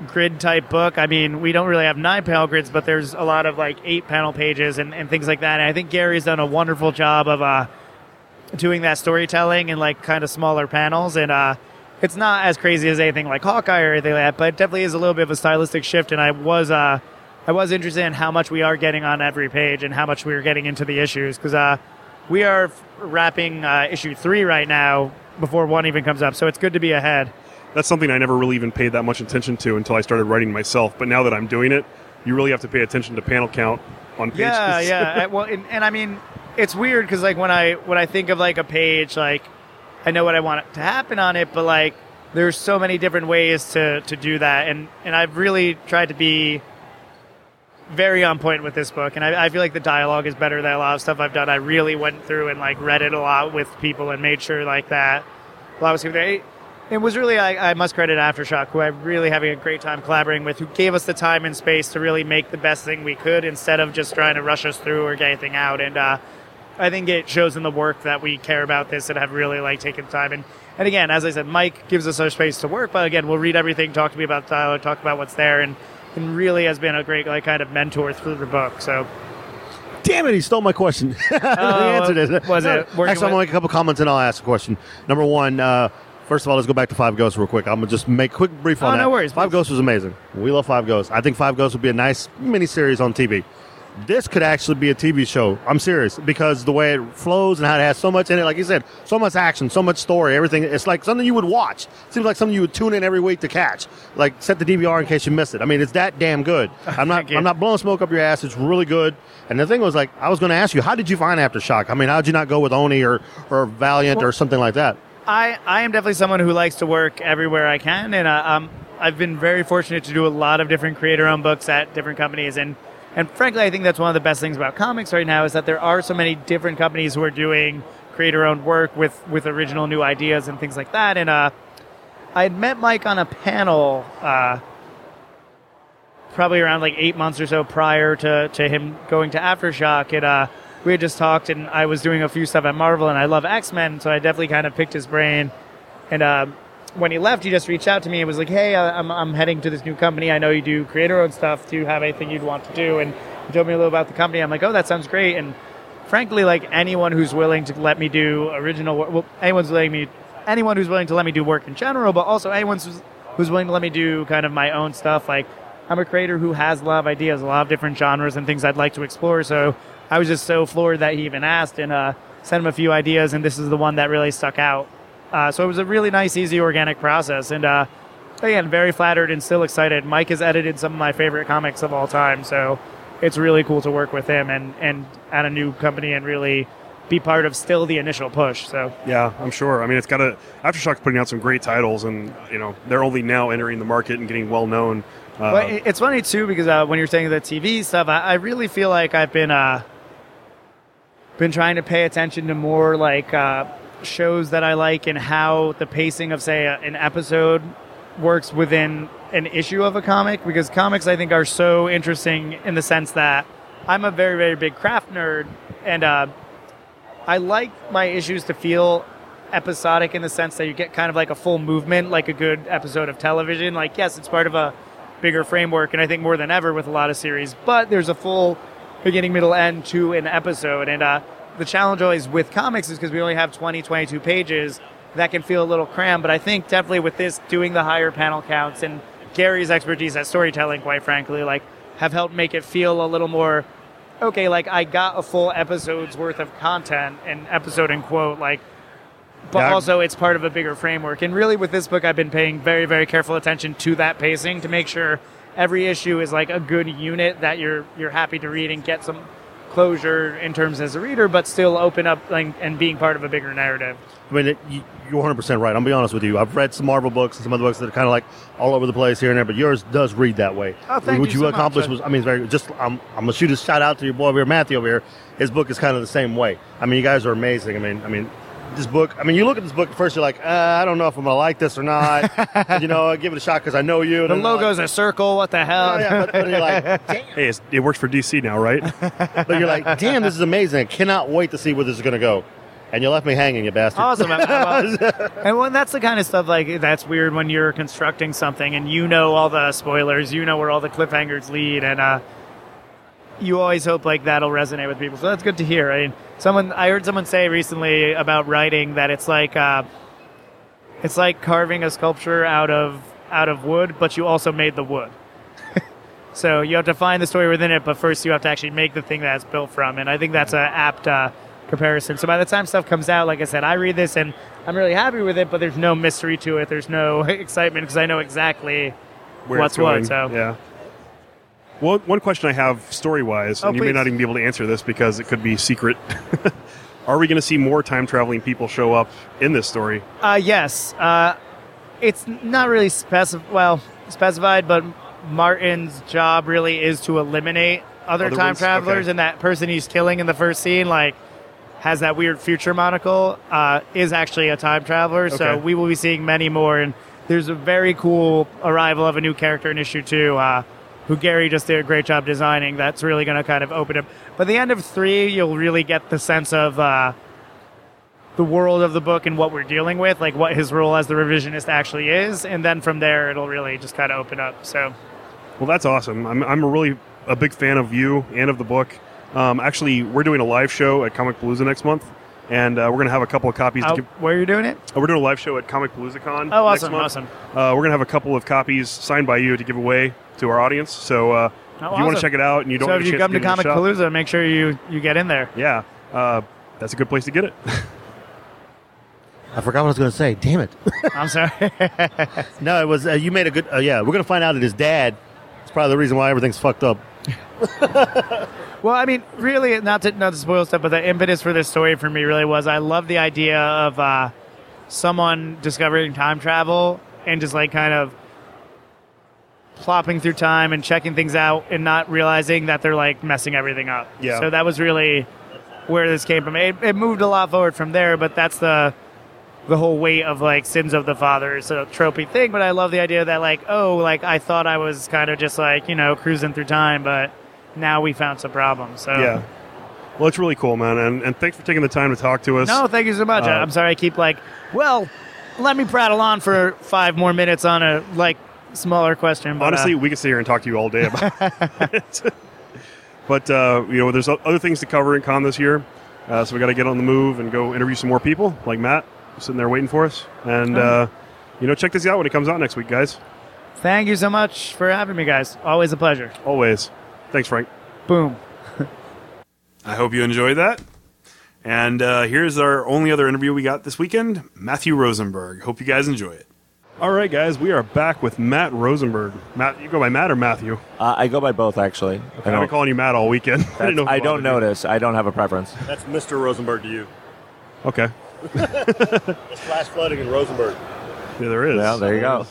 grid type book. I mean, we don't really have nine panel grids, but there's a lot of like eight panel pages and, and things like that. And I think Garry's done a wonderful job of uh, doing that storytelling in like kind of smaller panels. And uh, it's not as crazy as anything like Hawkeye or anything like that, but it definitely is a little bit of a stylistic shift. And I was uh, I was interested in how much we are getting on every page and how much we are getting into the issues because uh, we are wrapping uh, issue three right now before one even comes up. So it's good to be ahead. That's something I never really even paid that much attention to until I started writing myself. But now that I'm doing it, you really have to pay attention to panel count on pages. Yeah, yeah. well, and, and I mean, it's weird because like when I when I think of like a page, like I know what I want to happen on it, but like there's so many different ways to to do that, and and I've really tried to be very on point with this book, and I, I feel like the dialogue is better than a lot of stuff I've done. I really went through and like read it a lot with people and made sure like that a lot was there. It was really, I, I, must credit Aftershock, who I'm really having a great time collaborating with, who gave us the time and space to really make the best thing we could instead of just trying to rush us through or get anything out. And uh, I think it shows in the work that we care about this and have really like taken time. And and again, as I said, Mike gives us our space to work, but again, we'll read everything, talk to me about Tyler, talk about what's there, and and really has been a great like kind of mentor through the book. So. Damn it! He stole my question. uh, the answer is was it? Actually, I'm gonna make a couple comments and I'll ask a question. Number one, uh, First of all, let's go back to Five Ghosts real quick. I'm gonna just make a quick brief on oh, that. No worries. Five Ghosts was amazing. We love Five Ghosts. I think Five Ghosts would be a nice mini series on TV this could actually be a TV show. I'm serious because the way it flows and how it has so much in it, like you said, so much action, so much story, everything. It's like something you would watch. It seems like something you would tune in every week to catch. Like set the DVR in case you miss it. I mean, it's that damn good. I'm not. I'm not blowing smoke up your ass. It's really good. And the thing was, like, I was going to ask you, how did you find Aftershock? I mean, how did you not go with Oni or or Valiant well, or something like that? I I am definitely someone who likes to work everywhere I can, and uh, um, I've been very fortunate to do a lot of different creator-owned books at different companies and and frankly, I think that's one of the best things about comics right now is that there are so many different companies who are doing creator-owned work with with original new ideas and things like that. And uh, I had met Mike on a panel. Uh, probably around like eight months or so prior to, to him going to Aftershock. And uh, we had just talked, and I was doing a few stuff at Marvel, and I love X Men, so I definitely kind of picked his brain. And uh, when he left, he just reached out to me and was like, "Hey, I'm I'm heading to this new company. I know you do creator-owned stuff. Do you have anything you'd want to do?" And he told me a little about the company. I'm like, "Oh, that sounds great." And frankly, like anyone who's willing to let me do original work, well, anyone's letting me, anyone who's willing to let me do work in general, but also anyone who's, who's willing to let me do kind of my own stuff. Like, I'm a creator who has a lot of ideas, a lot of different genres and things I'd like to explore. So I was just so floored that he even asked and uh, sent him a few ideas, and this is the one that really stuck out. Uh, so it was a really nice, easy, organic process. And uh, again, very flattered and still excited. Mike has edited some of my favorite comics of all time, so it's really cool to work with him and, and at a new company and really be part of still the initial push. So yeah, I'm sure. I mean, it's got a Aftershock's putting out some great titles, and you know they're only now entering the market and getting well known. Well, it- it's funny too because uh, when you're saying the TV stuff, I, I really feel like I've been uh, been trying to pay attention to more like uh, shows that I like and how the pacing of say an episode works within an issue of a comic because comics I think are so interesting in the sense that I'm a very very big craft nerd and uh, I like my issues to feel episodic in the sense that you get kind of like a full movement like a good episode of television. Like yes it's part of a bigger framework and I think more than ever with a lot of series but there's a full beginning middle end to an episode. And uh, the challenge always with comics is because we only have 20 22 pages that can feel a little crammed but I think definitely with this doing the higher panel counts and Garry's expertise at storytelling quite frankly like have helped make it feel a little more okay like I got a full episode's worth of content and episode and quote like but Yeah. also it's part of a bigger framework. And really, with this book, I've been paying very, very careful attention to that pacing to make sure every issue is like a good unit that you're you're happy to read and get some closure in terms as a reader, but still open up like, and being part of a bigger narrative. I mean, it, you, you're 100 percent right. I'm gonna be honest with you. I've read some Marvel books and some other books that are kind of like all over the place here and there, but yours does read that way. Oh, thank what you you so accomplished was, I mean, it's very just. I'm, I'm gonna shoot a shout out to your boy over here, Matthew over here. His book is kind of the same way. I mean, you guys are amazing. I mean, I mean. This book, I mean, you look at this book at first, you're like, uh, I don't know if I'm gonna like this or not. You know, I give it a shot because I know you. and The logo's like, a circle. What the hell? Oh, yeah, but, but you're like, damn. Hey, it works for DC now, right? But you're like, damn, this is amazing. I cannot wait to see where this is gonna go. And you left me hanging, you bastard. Awesome. and when that's the kind of stuff like that's weird when you're constructing something and you know all the spoilers, you know where all the cliffhangers lead, and uh, you always hope like that'll resonate with people. So that's good to hear. I mean, someone I heard someone say recently about writing that it's like uh, it's like carving a sculpture out of out of wood, but you also made the wood. so you have to find the story within it, but first you have to actually make the thing that it's built from. And I think that's an apt uh, comparison. So by the time stuff comes out, like I said, I read this and I'm really happy with it, but there's no mystery to it. There's no excitement because I know exactly Where what's what. So yeah. Well, one question I have story wise, Oh, and you may not even be able to answer this because it could be secret. Are we going to see more time traveling people show up in this story? Uh, yes. Uh, it's not really specif- well specified, but Martin's job really is to eliminate other, Other time ones? travelers, Okay. and that person he's killing in the first scene, like, has that weird future monocle, uh, is actually a time traveler. So we will be seeing many more, and there's a very cool arrival of a new character in issue two. Uh, who Garry just did a great job designing. That's really going to kind of open up. By the end of three, you'll really get the sense of uh, the world of the book and what we're dealing with, like what his role as the revisionist actually is, and then from there it'll really just kind of open up. So Well, that's awesome. I'm, I'm a really a big fan of you and of the book. Um, actually, we're doing a live show at Comic Palooza next month, and uh, we're going to have a couple of copies. To give, where are you doing it? uh, we're doing a live show at Comic Palooza Con. Oh, next awesome, month. awesome. Uh, we're going to have a couple of copies signed by you to give away to our audience. So uh, if you want to check it out and you don't so have if a you come to give it a Comic Palooza, make sure you you get in there. yeah, uh, that's a good place to get it. I forgot what I was going to say. Damn it. I'm sorry. no, it was, uh, you made a good, uh, yeah, we're going to find out that his dad is probably the reason why everything's fucked up. Well, I mean, really, not to not to spoil stuff, but the impetus for this story for me really was I love the idea of uh, someone discovering time travel and just like kind of plopping through time and checking things out and not realizing that they're like messing everything up. Yeah. So that was really where this came from. It, it moved a lot forward from there, but that's the the whole weight of like sins of the father is a tropey thing. But I love the idea that like, oh, like I thought I was kind of just like you know cruising through time, but now we found some problems. So yeah. Well, it's really cool, man, and, and thanks for taking the time to talk to us. No, thank you so much. Uh, I'm sorry I keep like, well, let me prattle on for five more minutes on a like smaller question. But, Honestly, uh, we could sit here and talk to you all day about it. but uh, you know, there's other things to cover in con this year, uh, so we got to get on the move and go interview some more people, like Matt, sitting there waiting for us. And uh, you know, check this out when it comes out next week, guys. thank you so much for having me, guys. Always a pleasure. Always. Thanks, Frank. Boom. I hope you enjoyed that. And uh, here's our only other interview we got this weekend Matthew Rosenberg. Hope you guys enjoy it. All right, guys, we are back with Matt Rosenberg. Matt, you go by Matt or Matthew? Uh, I go by both, actually. I I've been calling you Matt all weekend. I, know I don't bothered you. notice. I don't have a preference. That's Mr. Rosenberg to you. Okay. It's flash flooding in Rosenberg. Yeah, there is. Yeah, there you go.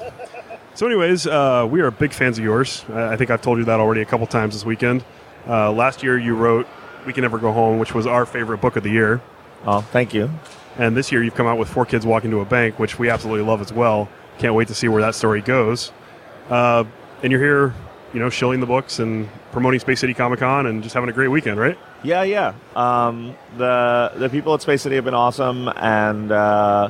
So, anyways, uh, we are big fans of yours. I think I've told you that already a couple times this weekend. Uh, last year, you wrote "We Can Never Go Home," which was our favorite book of the year, Oh, thank you. and this year you've come out with Four Kids Walk Into a Bank, which we absolutely love as well. Can't wait to see where that story goes. Uh, and you're here, you know, shilling the books and promoting Space City Comic Con and just having a great weekend, right? Yeah, yeah. Um, the the people at Space City have been awesome, and uh,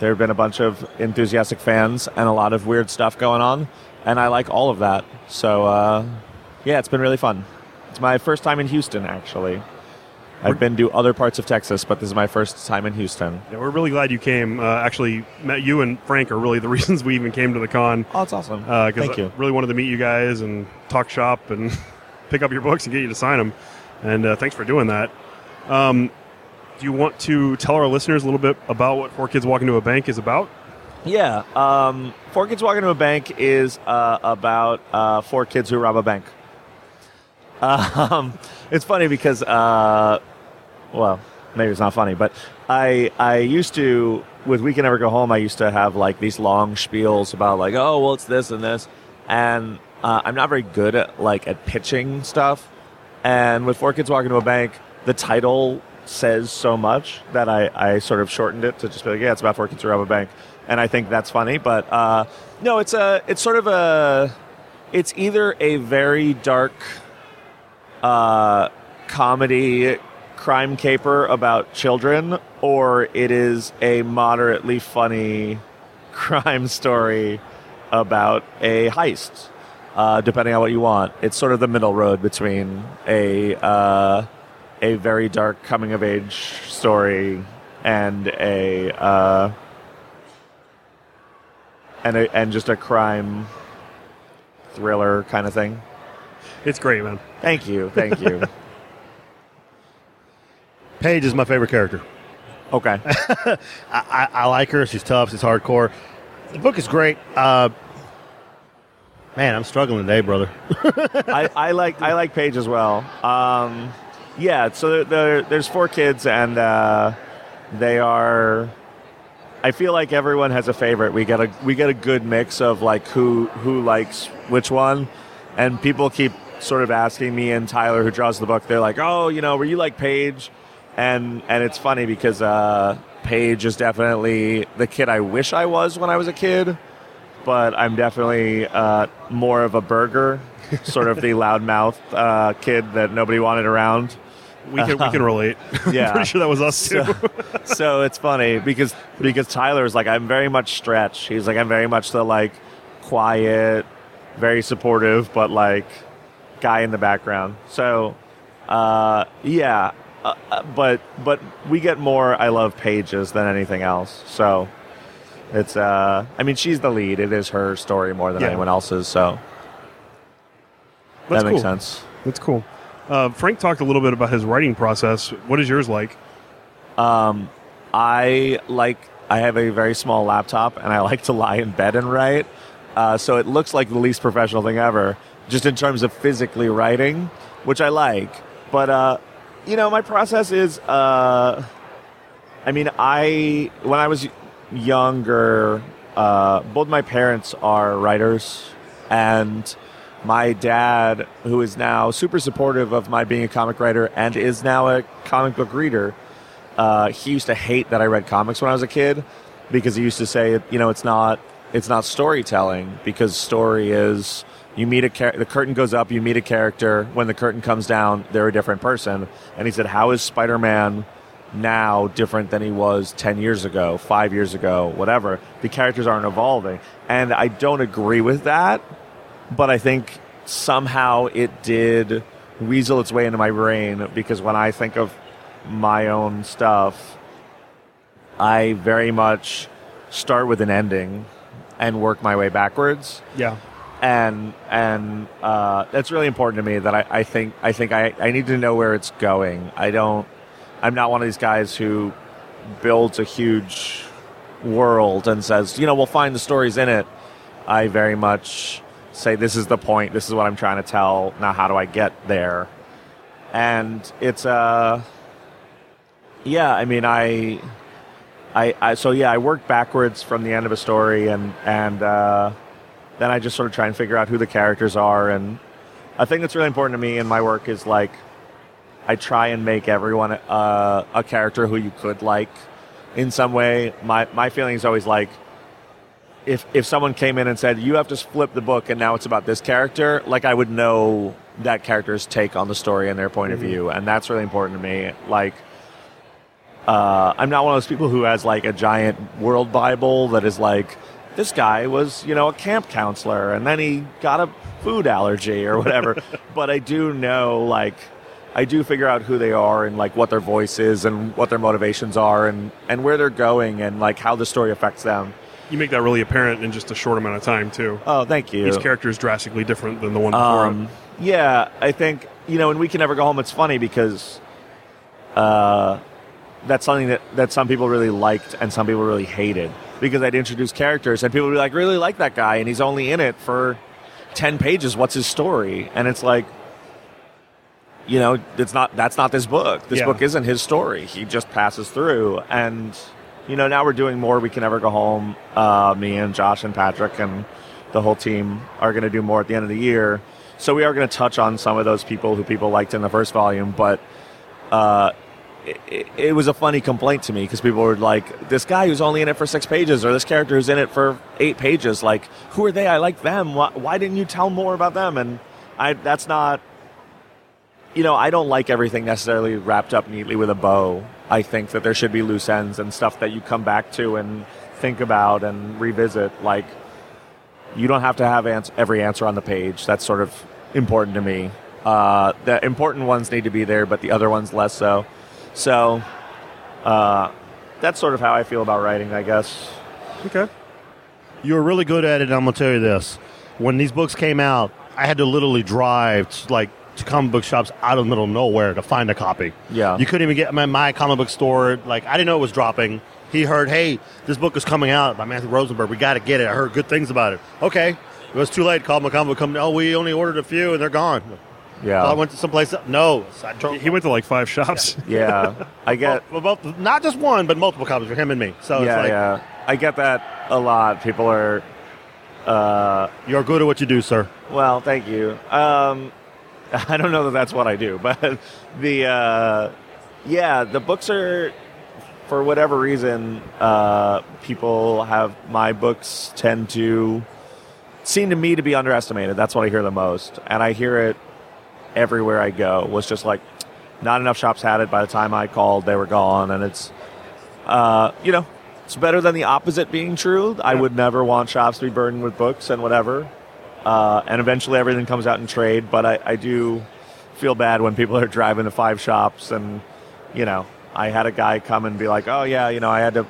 there have been a bunch of enthusiastic fans and a lot of weird stuff going on, and I like all of that. So uh, yeah, it's been really fun. It's my first time in Houston, actually. I've been to other parts of Texas, but this is my first time in Houston. Yeah, we're really glad you came. Uh, actually, Matt you and Frank are really the reasons we even came to the con. Oh, it's awesome. because Thank I you. really wanted to meet you guys and talk shop and pick up your books and get you to sign them. And uh, thanks for doing that. Um, do you want to tell our listeners a little bit about what Four Kids Walk into a Bank is about? Yeah, um, Four Kids Walk into a Bank is uh, about uh, four kids who rob a bank. Um, it's funny because, uh, well, maybe it's not funny, but I I used to with We Can Never Go Home. I used to have like these long spiels about like, oh, well, it's this and this, and uh, I'm not very good at like at pitching stuff. And with Four Kids Walk into a Bank, the title says so much that I, I sort of shortened it to just be like, yeah, it's about four kids who rob a bank, and I think that's funny. But uh, no, it's a it's sort of a it's either a very dark uh, comedy crime caper about children, or it is a moderately funny crime story about a heist. Uh, depending on what you want, it's sort of the middle road between a uh, a very dark coming of age story and a uh, and a, and just a crime thriller kind of thing. It's great, man. Thank you, thank you. Paige is my favorite character. okay. I, I, I like her. She's tough. She's hardcore. The book is great. Uh, man, I'm struggling today, brother. I, I like I like Paige as well. Um, yeah, so there, there, there's four kids, and uh, they are. I feel like everyone has a favorite. We get a we get a good mix of like who who likes which one, and people keep sort of asking me and Tyler, who draws the book. They're like, "Oh, you know, were you like Paige?" And and it's funny because uh, Paige is definitely the kid I wish I was when I was a kid but I'm definitely uh, more of a Berger, sort of the loudmouth uh, kid that nobody wanted around. We can we can relate. Yeah. I'm pretty sure that was us too. So, so it's funny because because Tyler's like I'm very much stretch. He's like I'm very much the like quiet, very supportive, but like guy in the background. So uh, yeah, uh, uh, but but we get more I love Paige's than anything else. So it's uh, I mean she's the lead. It is her story more than Yeah. anyone else's. So That's that makes cool. sense. That's cool. Uh, Frank talked a little bit about his writing process. What is yours like? I like I have a very small laptop and I like to lie in bed and write. Uh, so it looks like the least professional thing ever, just in terms of physically writing, which I like. But uh, you know, my process is uh, I mean, I when I was younger, uh, both my parents are writers, and my dad, who is now super supportive of my being a comic writer and is now a comic book reader, uh, he used to hate that I read comics when I was a kid because he used to say, you know, it's not it's not storytelling because story is you meet a char- the curtain goes up, you meet a character. When the curtain comes down, they're a different person. And he said, how is Spider Man now different than he was 10 years ago, five years ago, whatever? The characters aren't evolving. And I don't agree with that, but I think somehow it did weasel its way into my brain because when I think of my own stuff, I very much start with an ending and work my way backwards Yeah. and and uh, that's really important to me that I, I think I think I, I need to know where it's going. I don't I'm not one of these guys who builds a huge world and says, you know, we'll find the stories in it. I very much say this is the point, this is what I'm trying to tell. Now how do I get there? And it's uh yeah, I mean I I, I so yeah, I work backwards from the end of a story and and uh then I just sort of try and figure out who the characters are. And a thing that's really important to me in my work is like I try and make everyone uh, a character who you could like in some way. My my feeling is always like if if someone came in and said you have to flip the book and now it's about this character, like I would know that character's take on the story and their point of view, and that's really important to me. Like. Uh, I'm not one of those people who has like a giant world Bible that is like, this guy was, you know, a camp counselor and then he got a food allergy or whatever. but I do know, like, I do figure out who they are and like what their voice is and what their motivations are and, and where they're going and like how the story affects them. You make that really apparent in just a short amount of time too. Oh, thank you. Each character is drastically different than the one before. Um, yeah, I think you know, and we can never go home. It's funny because uh, that's something that, that some people really liked and some people really hated because I'd introduce characters and people would be like, really like that guy, and he's only in it for ten pages. What's his story? And it's like, you know, it's not. That's not this book. This Yeah. book isn't his story. He just passes through and. You know, now we're doing more. We can never go home. Uh, me and Josh and Patrick and the whole team are going to do more at the end of the year. So we are going to touch on some of those people who people liked in the first volume, but uh, it, it, was a funny complaint to me because people were like, "This guy who's only in it for six pages, or this character who's in it for eight pages, like, who are they? I like them. Why, why didn't you tell more about them?" And I, that's not, you know, I don't like everything necessarily wrapped up neatly with a bow. I think that there should be loose ends and stuff that you come back to and think about and revisit. Like, you don't have to have ans- every answer on the page. That's sort of important to me. Uh, the important ones need to be there, but the other ones less so. So, uh, that's sort of how I feel about writing, I guess. Okay. You were really good at it. I'm gonna tell you this: when these books came out, I had to literally drive to, like to comic book shops out of the middle of nowhere to find a copy. Yeah. you couldn't even get my, my comic book store. Like I didn't know it was dropping. He heard, "Hey, this book is coming out by Matthew Rosenberg. We got to get it." I heard good things about it. Okay, it was too late. Called my comic book company. Oh, we only ordered a few and they're gone. Yeah. I went to someplace. else. No, So I drove- He went to like five shops. yeah. I get. well, both, not just one, but multiple copies for him and me. So yeah, it's like yeah. I get that a lot. People are. Uh, you're good at what you do, sir. Well, thank you. Um, I don't know that that's what I do, but the uh, yeah, the books are for whatever reason. Uh, people have my books tend to seem to me to be underestimated. That's what I hear the most, and I hear it everywhere I go. Was just like not enough shops had it by the time I called. They were gone, and it's uh, you know. It's better than the opposite being true. I would never want shops to be burdened with books and whatever uh, and eventually everything comes out in trade. But I, I do feel bad when people are driving to five shops, and you know, I had a guy come and be like, "Oh yeah, you know, I had to,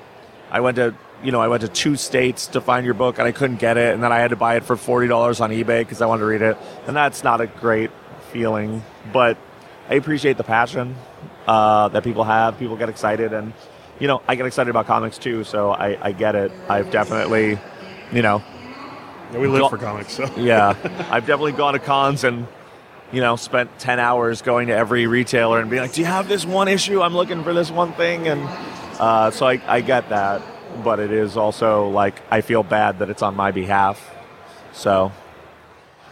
I went to, you know, I went to two states to find your book, and I couldn't get it, and then I had to buy it for forty dollars on eBay because I wanted to read it, and that's not a great feeling. But I appreciate the passion uh, that people have. People get excited, and you know, I get excited about comics too, so I, I get it. I've definitely, you know, Yeah, we live Go- for comics, so yeah, I've definitely gone to cons and you know spent ten hours going to every retailer and being like, "Do you have this one issue? I'm looking for this one thing." And uh, so I, I get that, but it is also like I feel bad that it's on my behalf. So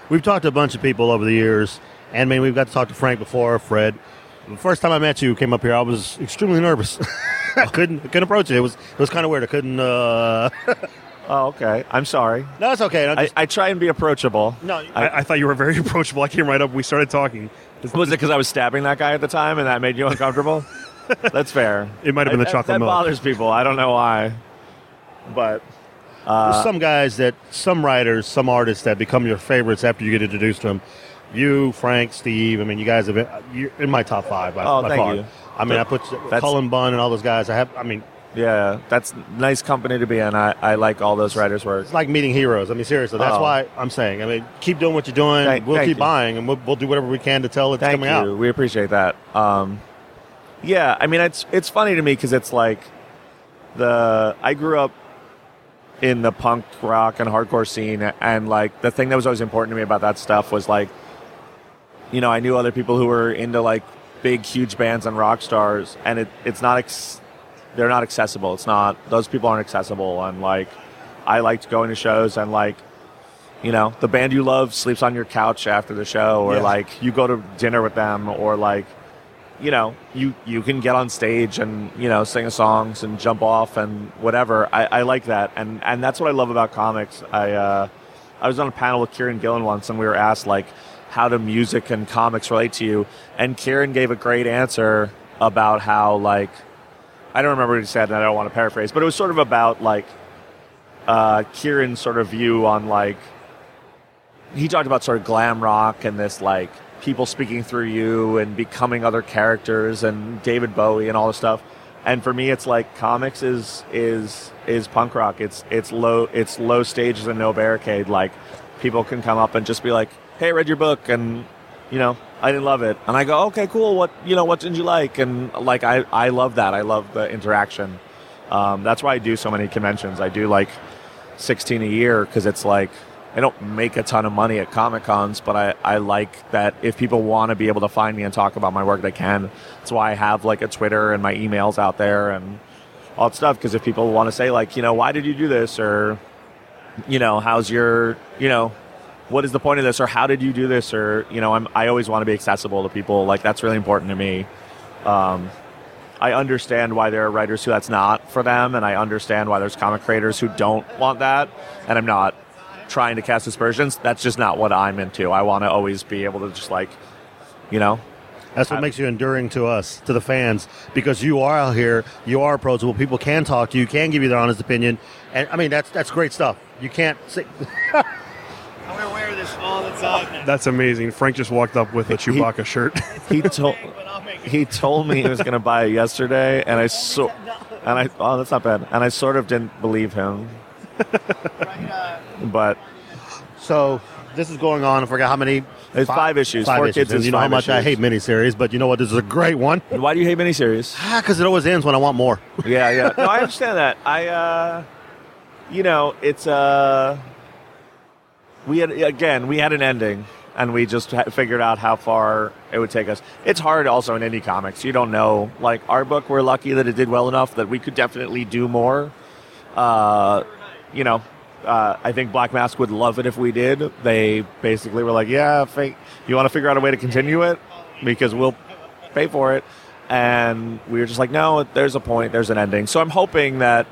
We've talked to a bunch of people over the years, and I mean, we've got to talk to Frank before, Fred. The first time I met you, came up here, I was extremely nervous. I couldn't couldn't approach it. It was it was kind of weird. I couldn't. Uh... oh, okay, I'm sorry. no, it's okay. I I, just, I try and be approachable. no, I, I thought you were very approachable. I came right up. We started talking. Was it because I was stabbing that guy at the time and that made you uncomfortable? That's fair. It might have been the chocolate that milk. bothers people. I don't know why, but uh, There's some guys that, some writers, some artists that become your favorites after you get introduced to them. You, Frank, Steve. I mean, you guys have been you're in my top five by, Oh, by thank far. you. I mean, I put Cullen Bunn and all those guys. I have. I mean, yeah, that's nice company to be in. I, I like all those writers' work. it's like meeting heroes. I mean, seriously, that's Oh. why I'm saying. I mean, keep doing what you're doing. Thank- we'll thank keep you. buying, and we'll, we'll do whatever we can to tell it's Thank coming you. out. We appreciate that. Um, yeah, I mean it's it's funny to me because it's like the I grew up in the punk rock and hardcore scene, and like the thing that was always important to me about that stuff was like, you know, I knew other people who were into like big, huge bands and rock stars, and it it's not ex- they're not accessible. It's not those people aren't accessible, and like I liked going to shows and like you know, the band you love sleeps on your couch after the show, or Yeah. like you go to dinner with them, or like, you know, you you can get on stage and you know sing a songs and jump off and whatever. I, I like that, and and that's what I love about comics. I uh, I was on a panel with Kieron Gillen once, and we were asked like, how do music and comics relate to you? And Kieran gave a great answer about how like I don't remember what he said, and I don't want to paraphrase, but it was sort of about like uh, Kieron's sort of view on like he talked about sort of glam rock and this like people speaking through you and becoming other characters and David Bowie and all this stuff. And for me, it's like comics is is is punk rock. It's it's low it's low stages and no barricade. Like people can come up and just be like, "Hey, read your book," and you know, I didn't love it. And I go, "Okay, cool. What you know? What did you like?" And like I I love that. I love the interaction. Um, that's why I do so many conventions. I do like 16 a year because it's like I don't make a ton of money at Comic Cons, but I, I like that if people want to be able to find me and talk about my work, they can. That's why I have like a Twitter and my emails out there and all that stuff. Because if people want to say like, you know, why did you do this, or you know, how's your, you know, what is the point of this, or how did you do this, or you know, I'm I always want to be accessible to people. Like that's really important to me. Um, I understand why there are writers who that's not for them, and I understand why there's comic creators who don't want that. And I'm not trying to cast aspersions. That's just not what I'm into. I want to always be able to just like, you know, That's what makes you enduring to us, to the fans, because you are out here, you are approachable. People can talk to you, can give you their honest opinion, and I mean that's that's great stuff. You can't say I wear this all the time. That's amazing. Frank just walked up with a Chewbacca shirt. he told he told me he was going to buy it yesterday, and I so and I oh that's not bad, and I sort of didn't believe him, but so. This is going on. I forgot how many. It's five issues. Five Four issues. kids And is you know how five much I issues. hate miniseries, but you know what? This is a great one. why do you hate miniseries? Ah, because it always ends when I want more. yeah, yeah. No, I understand that. I, uh, you know, it's uh, we had again, we had an ending, and we just figured out how far it would take us. It's hard, also in indie comics. You don't know. Like our book, we're lucky that it did well enough that we could definitely do more. Uh, you know. Uh, I think Black Mask would love it if we did. They basically were like, "Yeah. You want to figure out a way to continue it because we'll pay for it." And we were just like, "No, there's a point. There's an ending." So I'm hoping that,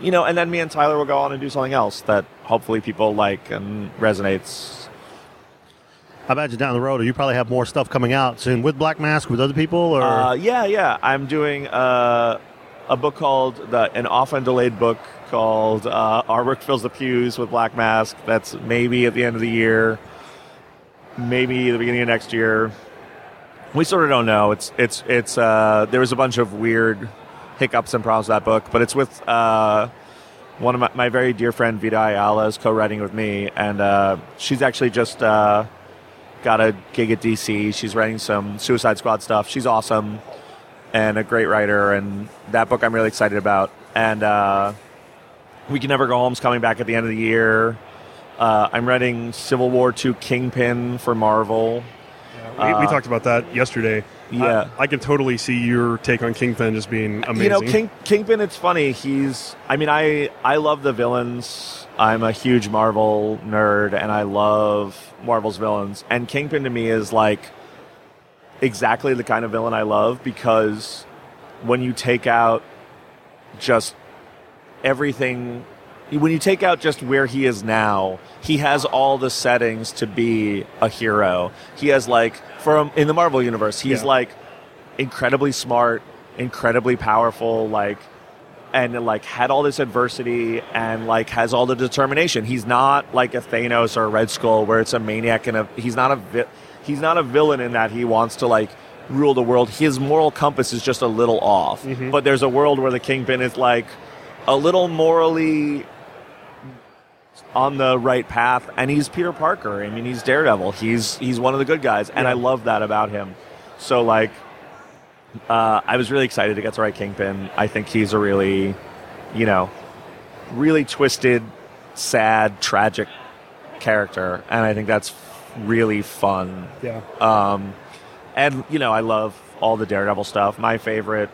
you know, and then me and Tyler will go on and do something else that hopefully people like and resonates. I imagine down the road, you probably have more stuff coming out soon with Black Mask, with other people, or Uh, yeah, yeah. I'm doing uh, a book called the an often delayed book called uh, Our Work Fills the Pews with Black Mask. That's maybe at the end of the year, maybe the beginning of next year. We sort of don't know. It's it's it's. Uh, there was a bunch of weird hiccups and problems with that book, but it's with uh, one of my, my very dear friend Vita Ayala is co-writing with me, and uh, she's actually just. Uh, got a gig at DC. She's writing some Suicide Squad stuff. She's awesome and a great writer. And that book I'm really excited about. And uh, We Can Never Go Home Home's coming back at the end of the year. Uh, I'm writing Civil War II Kingpin for Marvel. we, we Uh, talked about that yesterday. Yeah. I, I can totally see your take on Kingpin just being amazing. You know, King, Kingpin. It's funny. He's. I mean, I I love the villains. I'm a huge Marvel nerd, and I love Marvel's villains. And Kingpin to me is like exactly the kind of villain I love because when you take out just everything when you take out just where he is now, he has all the settings to be a hero. He has like from in the Marvel universe, he's Yeah. like incredibly smart, incredibly powerful, like and like had all this adversity and like has all the determination. He's not like a Thanos or a Red Skull where it's a maniac and a he's not a vi- he's not a villain in that he wants to like rule the world. His moral compass is just a little off. Mm-hmm. But there's a world where the Kingpin is like a little morally on the right path and he's Peter Parker. I mean, he's Daredevil. He's he's one of the good guys and I love that about him. So like uh, I was really excited to get to write Kingpin. I think he's a really, you know, really twisted, sad, tragic character, and I think that's really fun. yeah. Um, and you know, I love all the Daredevil stuff. My favorite,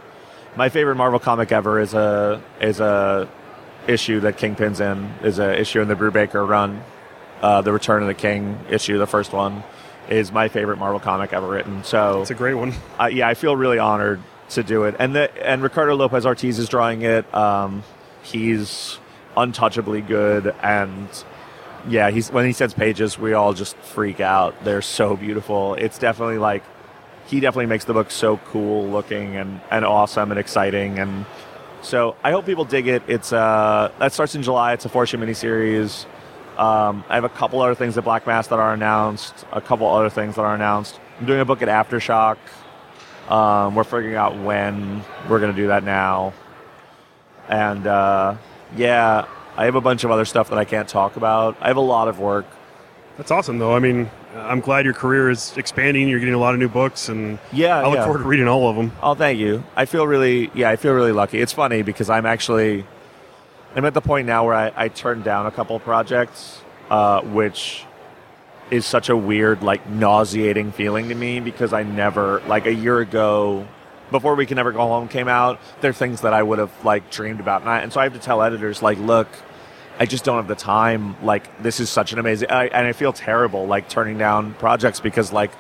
my favorite Marvel comic ever is a is a issue that Kingpin's in is an issue in the Brubaker run, uh, the Return of the King issue, the first one, is my favorite Marvel comic ever written. So It's a great one. uh, yeah, I feel really honored to do it. And the and Ricardo Lopez Ortiz is drawing it. Um, he's untouchably good, and yeah, he's when he sends pages, we all just freak out. They're so beautiful. It's definitely like he definitely makes the book so cool looking and and awesome and exciting and. So I hope people dig it. It's uh, that starts in July. It's a four issue miniseries. Um, I have a couple other things at Black Mask that are announced. A couple other things that are announced. I'm doing a book at Aftershock. Um, we're figuring out when we're going to do that now. And uh, yeah, I have a bunch of other stuff that I can't talk about. I have a lot of work. That's awesome, though. I mean, I'm glad your career is expanding. You're getting a lot of new books, and Yeah, I look yeah. forward to reading all of them. Oh, thank you. I feel really, yeah, I feel really lucky. It's funny because I'm actually, I'm at the point now where I, I turned down a couple projects, uh, which is such a weird, like, nauseating feeling to me because I never, like, a year ago, before We Can Never Go Home came out, there are things that I would have, like, dreamed about. And, I, and so I have to tell editors, like, look, I just don't have the time. Like, this is such an amazing, I, and I feel terrible, like, turning down projects because, like,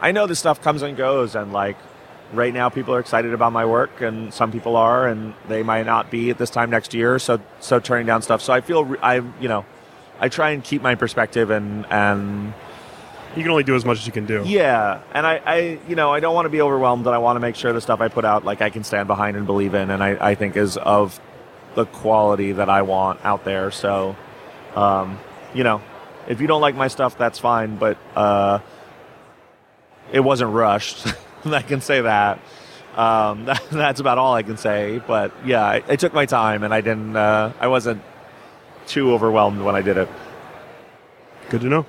I know this stuff comes and goes, and, like, right now people are excited about my work and some people are and they might not be at this time next year so so turning down stuff so i feel re- i you know i try and keep my perspective and and You can only do as much as you can do. yeah and i i you know i don't want to be overwhelmed and i want to make sure the stuff i put out like i can stand behind and believe in and i i think is of the quality that i want out there so um you know if you don't like my stuff that's fine but uh it wasn't rushed i can say that um, that, that's about all I can say. But yeah, I, I took my time and I didn't. Uh, I wasn't too overwhelmed when I did it. Good to know.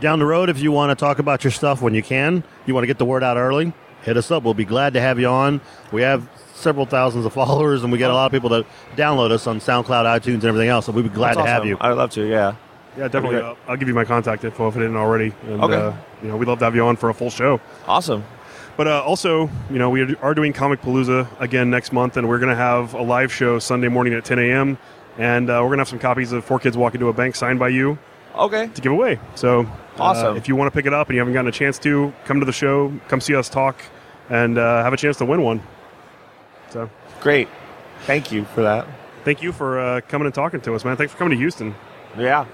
Down the road, if you want to talk about your stuff when you can, you want to get the word out early, hit us up. We'll be glad to have you on. We have several thousands of followers, and we get a lot of people that download us on SoundCloud, iTunes, and everything else. So we'd be glad That's to have you. I'd love to. Yeah. Yeah, definitely. great. I'll, I'll give you my contact info if I didn't already. And, Okay. Uh, you know, we'd love to have you on for a full show. Awesome. But uh, also, you know, we are doing Comic Palooza again next month, and we're going to have a live show Sunday morning at 10 a.m. And uh, we're going to have some copies of Four Kids Walk Into a Bank signed by you Okay. to give away. So, uh, Awesome. if you want to pick it up and you haven't gotten a chance to, come to the show, come see us talk, and uh, have a chance to win one. So, Great. Thank you for that. thank you for uh, coming and talking to us, man. Thanks for coming to Houston. Yeah.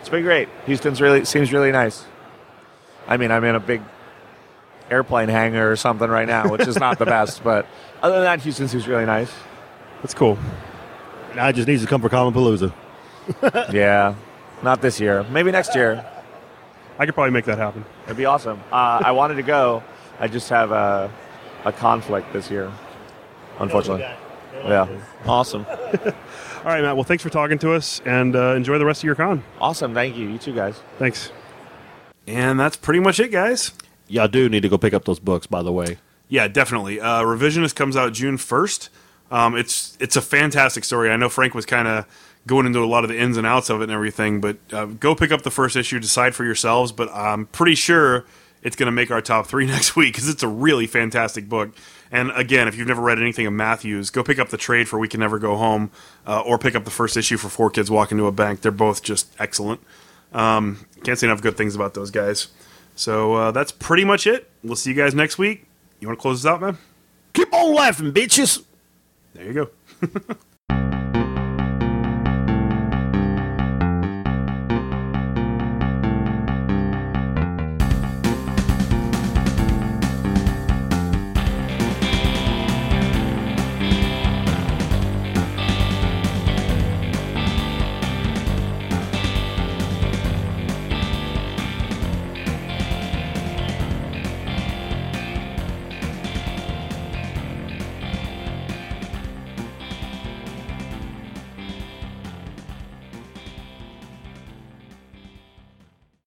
It's been great. Houston's really seems really nice. I mean, I'm in a big airplane hangar or something right now, which is not the best, but other than that, Houston seems really nice. That's cool. I just need to come for Comic Palooza. Yeah. Not this year. Maybe next year. I could probably make that happen. It'd be awesome. Uh, I wanted to go. I just have a, a conflict this year, unfortunately. Yeah. Awesome. All right, Matt. Well, thanks for talking to us, and uh, enjoy the rest of your con. Awesome. Thank you. You too, guys. Thanks. And that's pretty much it, guys. Y'all do need to go pick up those books, by the way. Yeah, definitely. Uh, Revisionist comes out June first. Um, it's it's a fantastic story. I know Frank was kind of going into a lot of the ins and outs of it and everything, but uh, go pick up the first issue, decide for yourselves. But I'm pretty sure it's going to make our top three next week because it's a really fantastic book. And again, if you've never read anything of Matthews, go pick up the trade for We Can Never Go Home, uh, or pick up the first issue for Four Kids Walk Into a Bank. They're both just excellent. Um, can't say enough good things about those guys. So uh, that's pretty much it. We'll see you guys next week. You want to close this out, man? Keep on laughing, bitches. There you go.